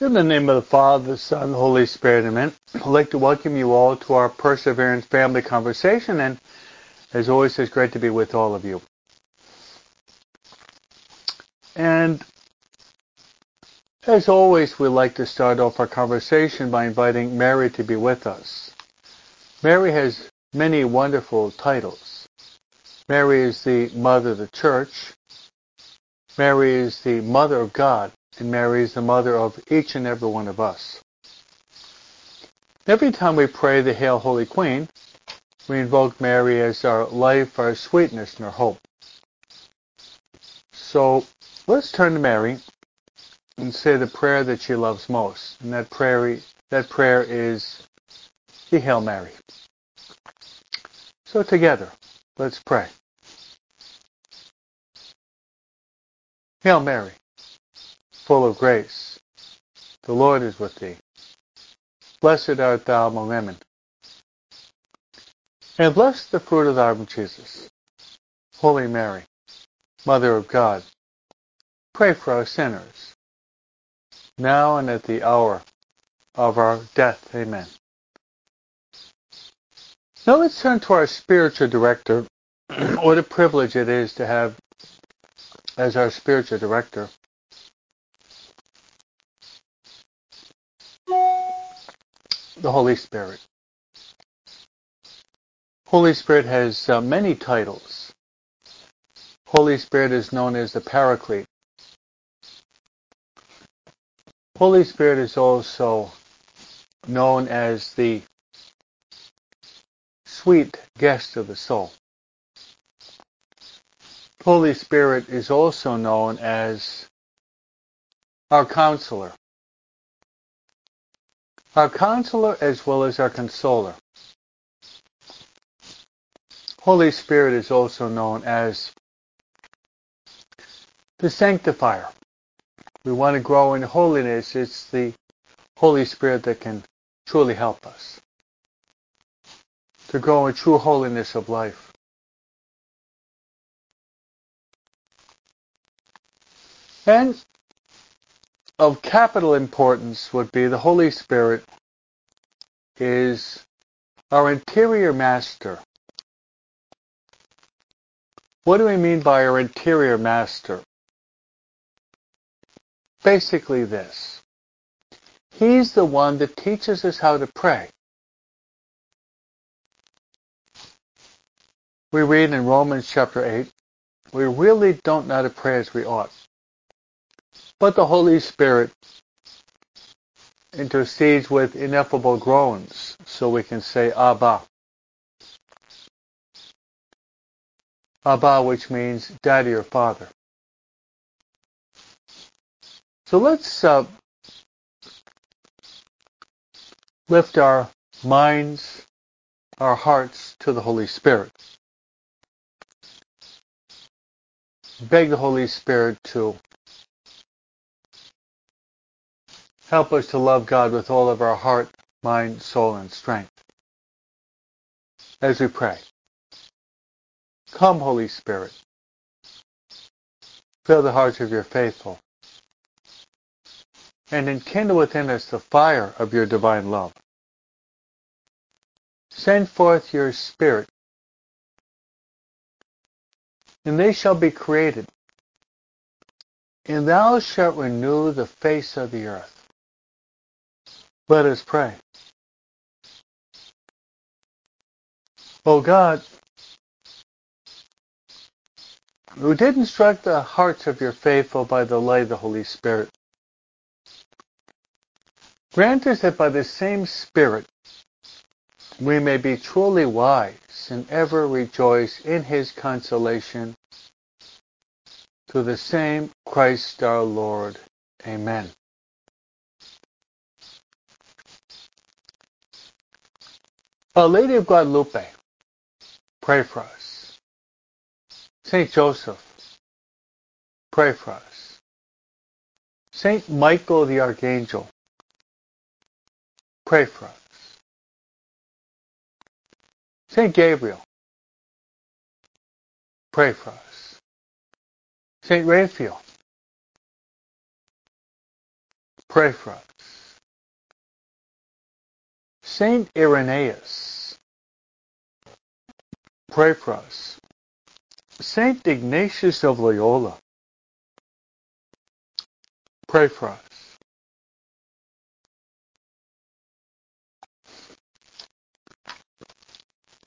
In the name of the Father, the Son, the Holy Spirit, amen. I'd like to welcome you all to our Perseverance Family Conversation, and as always, it's great to be with all of you. And as always, we like to start off our conversation by inviting Mary to be with us. Mary has many wonderful titles. Mary is the Mother of the Church. Mary is the Mother of God and Mary is the mother of each and every one of us. Every time we pray the Hail Holy Queen, we invoke Mary as our life, our sweetness, and our hope. So let's turn to Mary and say the prayer that she loves most. And that prayer, that prayer is the Hail Mary. So together, let's pray. Hail Mary, full of grace. The Lord is with thee. Blessed art thou among women. And blessed the fruit of thy womb, Jesus. Holy Mary, Mother of God, pray for us sinners, now and at the hour of our death. Amen. Now let's turn to our spiritual director. what a privilege it is to have as our spiritual director the Holy Spirit. Holy Spirit has uh, many titles. Holy Spirit is known as the Paraclete. Holy Spirit is also known as the sweet guest of the soul. Holy Spirit is also known as our counselor our counselor as well as our consoler. Holy Spirit is also known as the sanctifier. We want to grow in holiness. It's the Holy Spirit that can truly help us to grow in true holiness of life. And of capital importance would be the Holy Spirit is our interior master. What do we mean by our interior master? Basically this. He's the one that teaches us how to pray. We read in Romans chapter 8, we really don't know how to pray as we ought. But the Holy Spirit intercedes with ineffable groans so we can say Abba. Abba, which means daddy or father. So let's uh, lift our minds, our hearts to the Holy Spirit. Beg the Holy Spirit to Help us to love God with all of our heart, mind, soul, and strength. As we pray, come, Holy Spirit, fill the hearts of your faithful, and enkindle within us the fire of your divine love. Send forth your Spirit, and they shall be created, and thou shalt renew the face of the earth. Let us pray. O God, who did instruct the hearts of your faithful by the light of the Holy Spirit, grant us that by the same Spirit we may be truly wise and ever rejoice in his consolation through the same Christ our Lord. Amen. Our Lady of Guadalupe, pray for us. Saint Joseph, pray for us. Saint Michael the Archangel, pray for us. Saint Gabriel, pray for us. Saint Raphael, pray for us. Saint Irenaeus, pray for us. Saint Ignatius of Loyola, pray for us.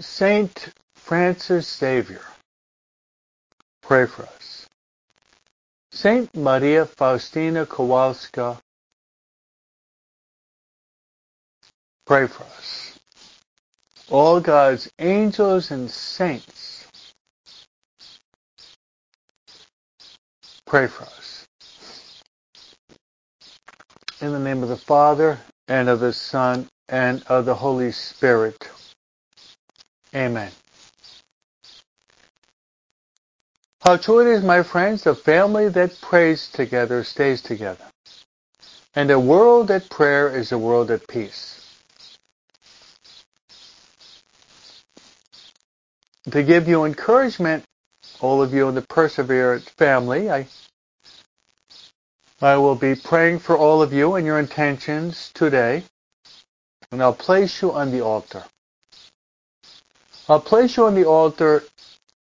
Saint Francis Xavier, pray for us. Saint Maria Faustina Kowalska, pray for us. All God's angels and saints, pray for us. In the name of the Father, and of the Son, and of the Holy Spirit. Amen. How true it is, my friends, a family that prays together stays together. And a world at prayer is a world at peace. To give you encouragement, all of you in the Perseverance family, I, I will be praying for all of you and your intentions today, and I'll place you on the altar. I'll place you on the altar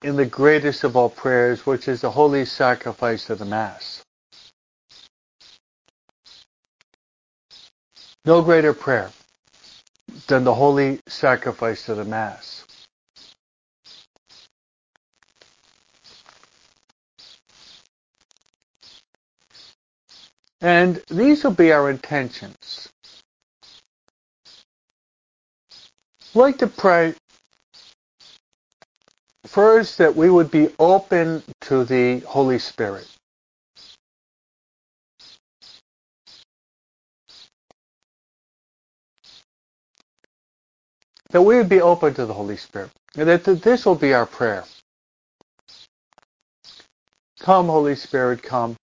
in the greatest of all prayers, which is the holy sacrifice of the Mass. No greater prayer than the holy sacrifice of the Mass. And these will be our intentions. I'd like to pray First, that we would be open to the Holy Spirit. That we would be open to the Holy Spirit. And that this will be our prayer. Come, Holy Spirit, come.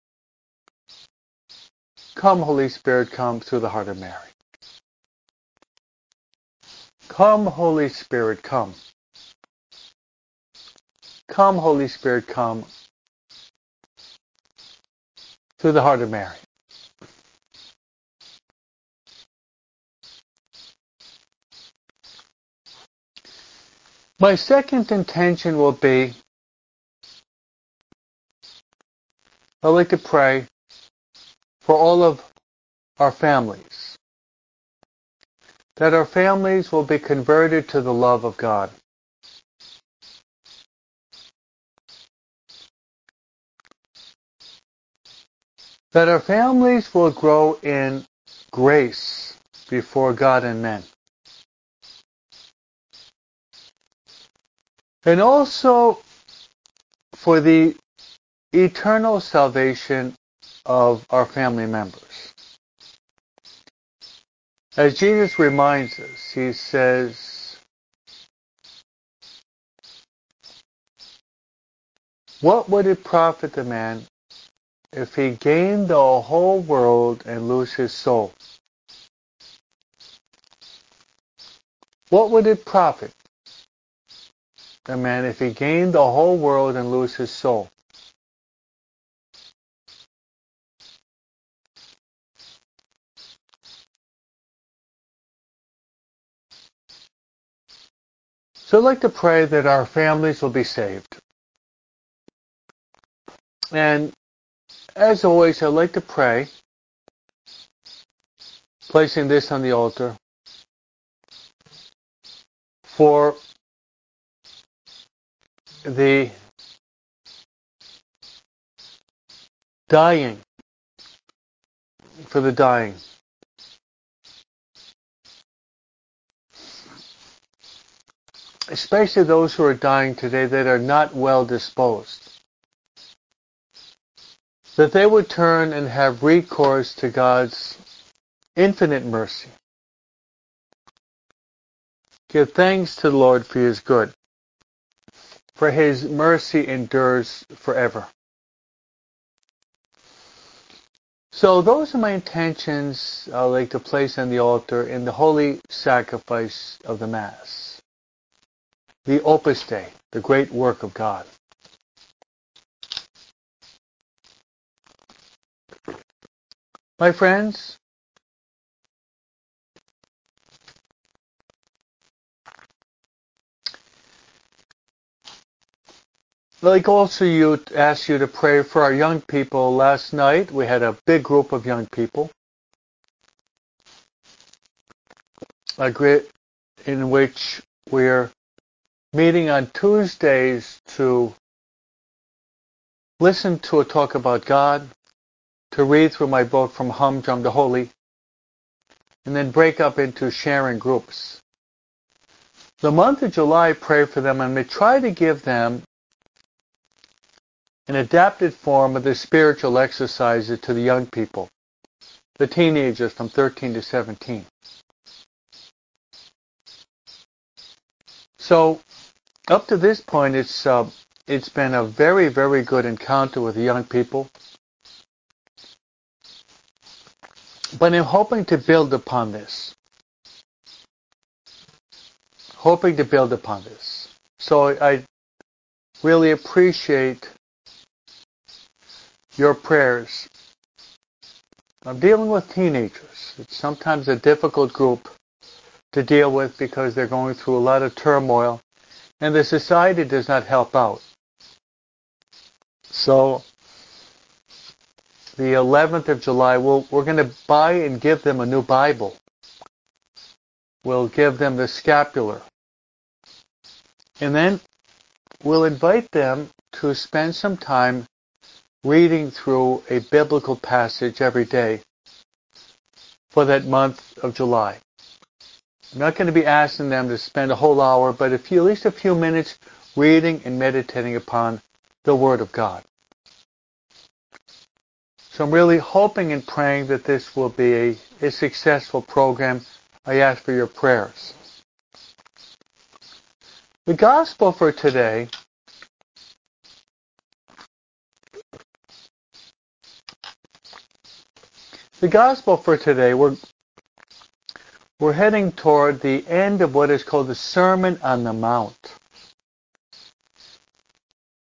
Come, Holy Spirit, come through the heart of Mary. Come, Holy Spirit, come. Come, Holy Spirit, come through the heart of Mary. My second intention will be I'd like to pray for all of our families, that our families will be converted to the love of God. that our families will grow in grace before God and men. And also for the eternal salvation of our family members. As Jesus reminds us, he says, What would it profit a man if he gained the whole world and lose his soul? What would it profit a man if he gained the whole world and lose his soul? So I'd like to pray that our families will be saved. And as always, I'd like to pray, placing this on the altar, for the dying, for the dying. Especially those who are dying today that are not well disposed that they would turn and have recourse to God's infinite mercy. Give thanks to the Lord for his good, for his mercy endures forever. So those are my intentions I'd like to place on the altar in the holy sacrifice of the Mass the Opus Dei, the great work of God. My friends, like also you asked you to pray for our young people last night. We had a big group of young people. A great in which we're meeting on Tuesdays to listen to a talk about God, to read through my book from Humdrum to Holy, and then break up into sharing groups. The month of July, pray for them, and we try to give them an adapted form of the spiritual exercises to the young people, the teenagers from 13 to 17. So, up to this point, it's uh, it's been a very, very good encounter with young people. But I'm hoping to build upon this. Hoping to build upon this. So I really appreciate your prayers. I'm dealing with teenagers. It's sometimes a difficult group to deal with because they're going through a lot of turmoil and the society does not help out. So the 11th of July, we we are going to buy and give them a new Bible. We'll give them the scapular. And then we'll invite them to spend some time reading through a biblical passage every day for that month of July. I'm not going to be asking them to spend a whole hour, but a few, at least a few minutes reading and meditating upon the Word of God. So I'm really hoping and praying that this will be a, a successful program. I ask for your prayers. The gospel for today The gospel for today, we're, we're heading toward the end of what is called the Sermon on the Mount.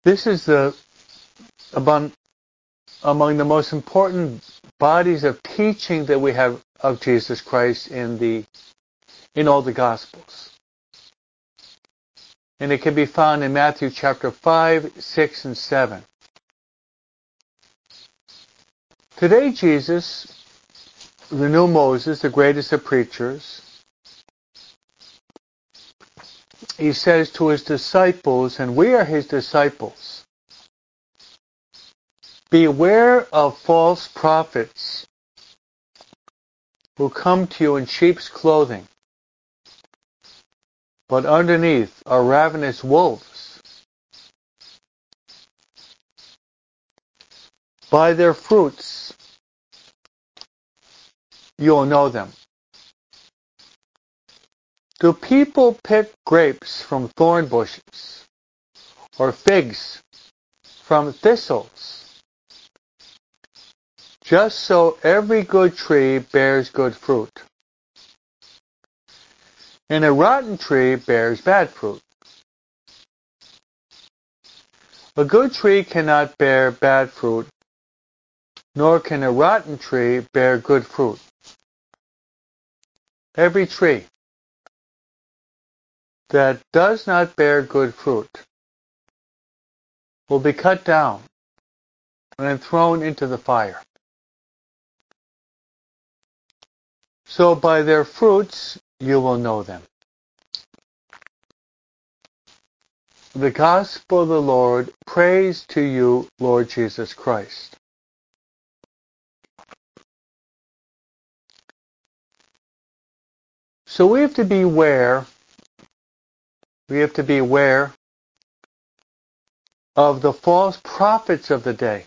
This is the among, among the most important bodies of teaching that we have of Jesus Christ in the in all the Gospels. And it can be found in Matthew chapter 5, 6, and 7. Today, Jesus the new Moses, the greatest of preachers, he says to his disciples, and we are his disciples, beware of false prophets who come to you in sheep's clothing, but underneath are ravenous wolves. By their fruits you'll know them. Do people pick grapes from thorn bushes or figs from thistles? Just so every good tree bears good fruit. And a rotten tree bears bad fruit. A good tree cannot bear bad fruit, nor can a rotten tree bear good fruit. Every tree that does not bear good fruit will be cut down and thrown into the fire. So by their fruits you will know them. The Gospel of the Lord, praise to you, Lord Jesus Christ. So we have to be aware, we have to be aware of the false prophets of the day.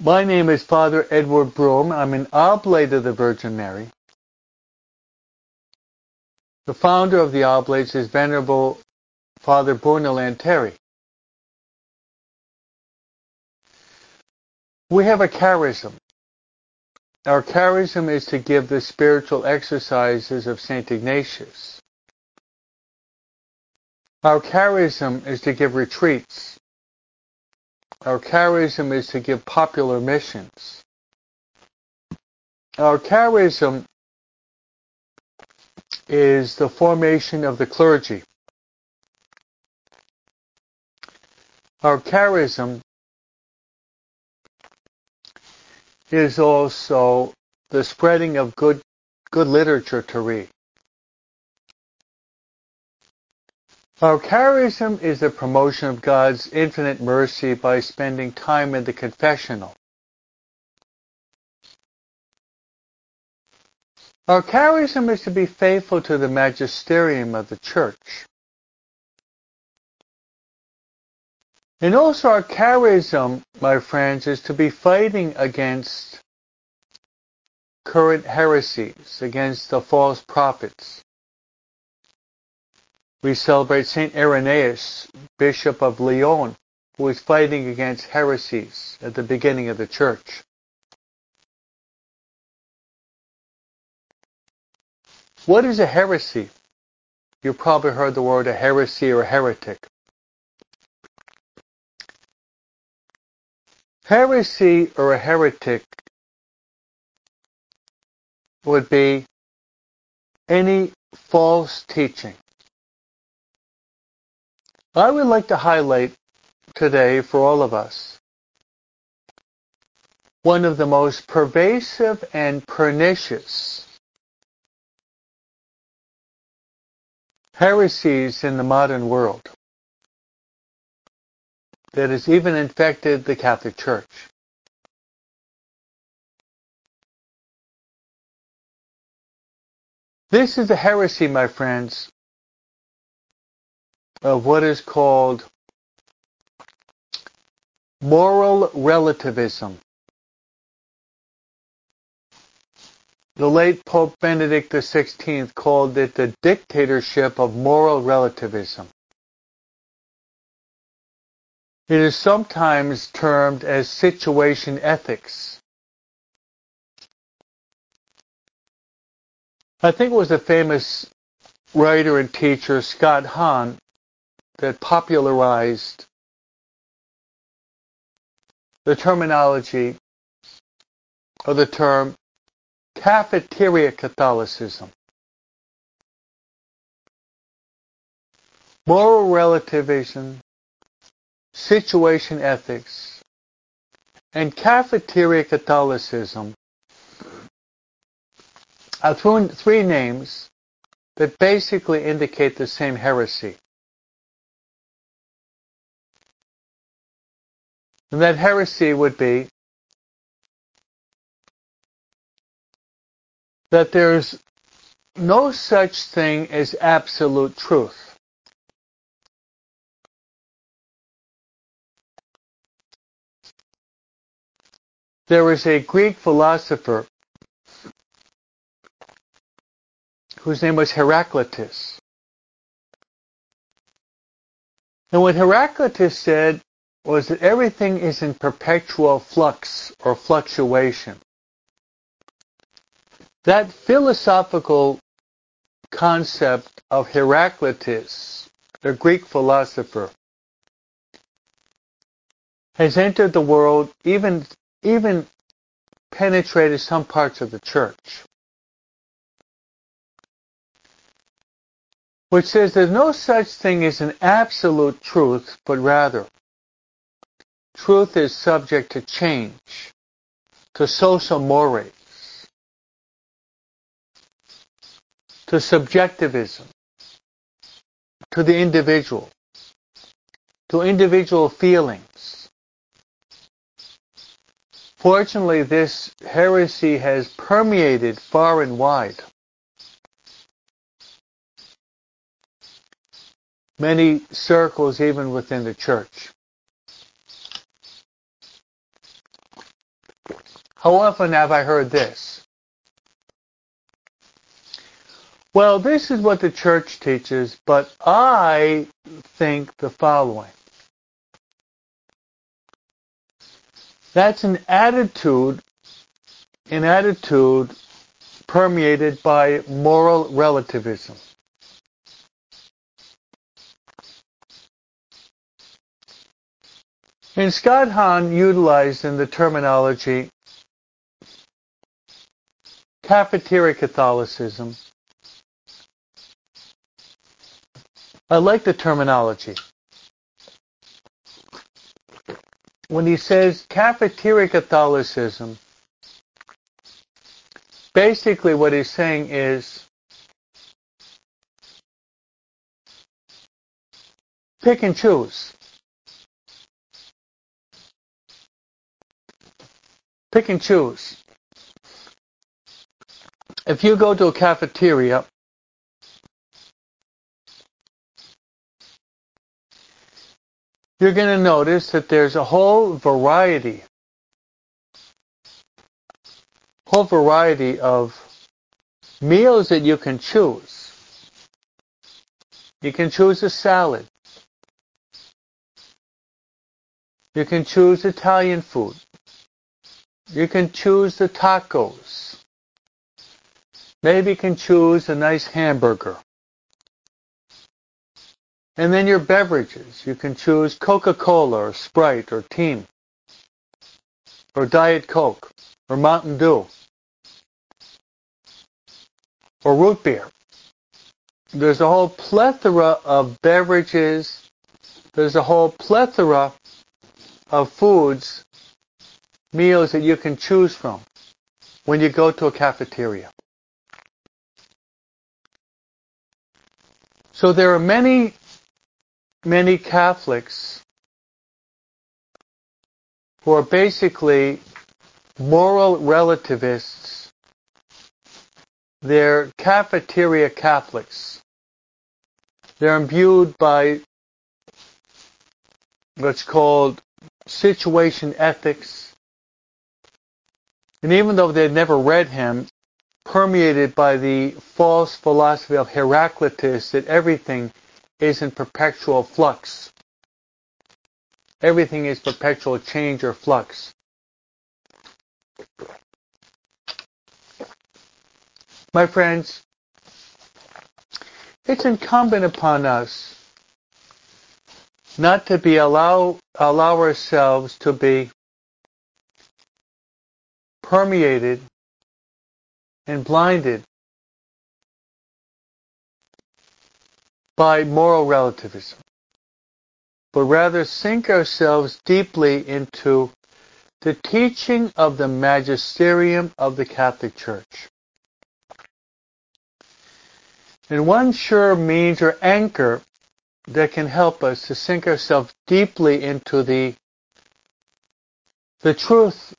My name is Father Edward Broom. I'm an oblate of the Virgin Mary. The founder of the Oblates is Venerable Father Bruno Lanteri. We have a charism. Our charism is to give the spiritual exercises of St. Ignatius. Our charism is to give retreats. Our charism is to give popular missions. Our charism is the formation of the clergy. Our charism is also the spreading of good good literature to read. Our charism is the promotion of God's infinite mercy by spending time in the confessional. Our charism is to be faithful to the magisterium of the church. And also our charism, my friends, is to be fighting against current heresies, against the false prophets. We celebrate Saint Irenaeus, Bishop of Lyon, who was fighting against heresies at the beginning of the church. What is a heresy? You've probably heard the word a heresy or a heretic. Heresy or a heretic would be any false teaching. I would like to highlight today for all of us one of the most pervasive and pernicious heresies in the modern world that has even infected the Catholic Church. This is a heresy, my friends, of what is called moral relativism. The late Pope Benedict XVI called it the dictatorship of moral relativism. It is sometimes termed as situation ethics. I think it was the famous writer and teacher, Scott Hahn, that popularized the terminology or the term cafeteria Catholicism. Moral relativism, situation ethics, and cafeteria Catholicism are three names that basically indicate the same heresy. And that heresy would be that there's no such thing as absolute truth. There is a Greek philosopher whose name was Heraclitus. And what Heraclitus said was that everything is in perpetual flux or fluctuation. That philosophical concept of Heraclitus, the Greek philosopher, has entered the world, even, even penetrated some parts of the church. Which says there's no such thing as an absolute truth, but rather Truth is subject to change, to social mores, to subjectivism, to the individual, to individual feelings. Fortunately, this heresy has permeated far and wide. Many circles even within the church. How often have I heard this? Well, this is what the church teaches, but I think the following. That's an attitude, an attitude permeated by moral relativism. And Scott Hahn utilized in the terminology cafeteria Catholicism I like the terminology. When he says cafeteria Catholicism, basically what he's saying is pick and choose. Pick and choose. If you go to a cafeteria, you're going to notice that there's a whole variety, whole variety of meals that you can choose. You can choose a salad. You can choose Italian food. You can choose the tacos. Maybe you can choose a nice hamburger. And then your beverages. You can choose Coca-Cola or Sprite or Team or Diet Coke or Mountain Dew or root beer. There's a whole plethora of beverages. There's a whole plethora of foods, meals that you can choose from when you go to a cafeteria. So there are many many Catholics who are basically moral relativists. They're cafeteria Catholics. They're imbued by what's called situation ethics. And even though they'd never read him, permeated by the false philosophy of Heraclitus that everything is in perpetual flux. Everything is perpetual change or flux. My friends, it's incumbent upon us not to be allow allow ourselves to be permeated and blinded by moral relativism, but rather sink ourselves deeply into the teaching of the magisterium of the Catholic Church. And one sure means or anchor that can help us to sink ourselves deeply into the the truth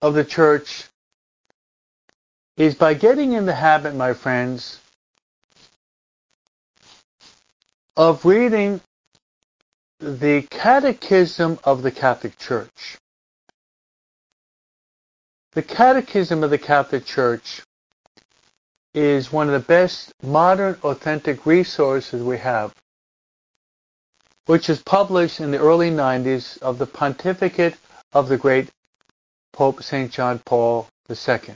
of the church is by getting in the habit, my friends, of reading the Catechism of the Catholic Church. The Catechism of the Catholic Church is one of the best modern authentic resources we have, which is published in the early 90s of the pontificate of the great Pope St. John Paul II.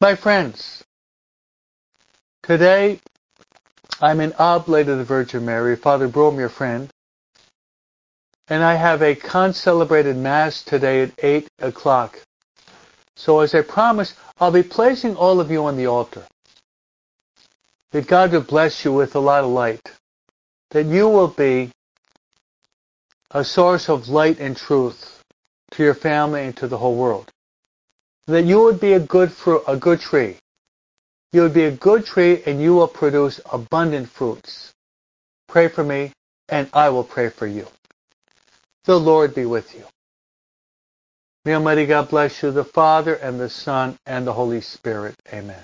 My friends, today I'm an oblate of the Virgin Mary, Father Broom, friend, and I have a concelebrated Mass today at 8 o'clock. So as I promised, I'll be placing all of you on the altar. That God will bless you with a lot of light. That you will be a source of light and truth to your family and to the whole world. That you would be a good fruit, a good tree you will be a good tree and you will produce abundant fruits. Pray for me and I will pray for you. The Lord be with you. May Almighty God bless you, the Father and the Son and the Holy Spirit. Amen.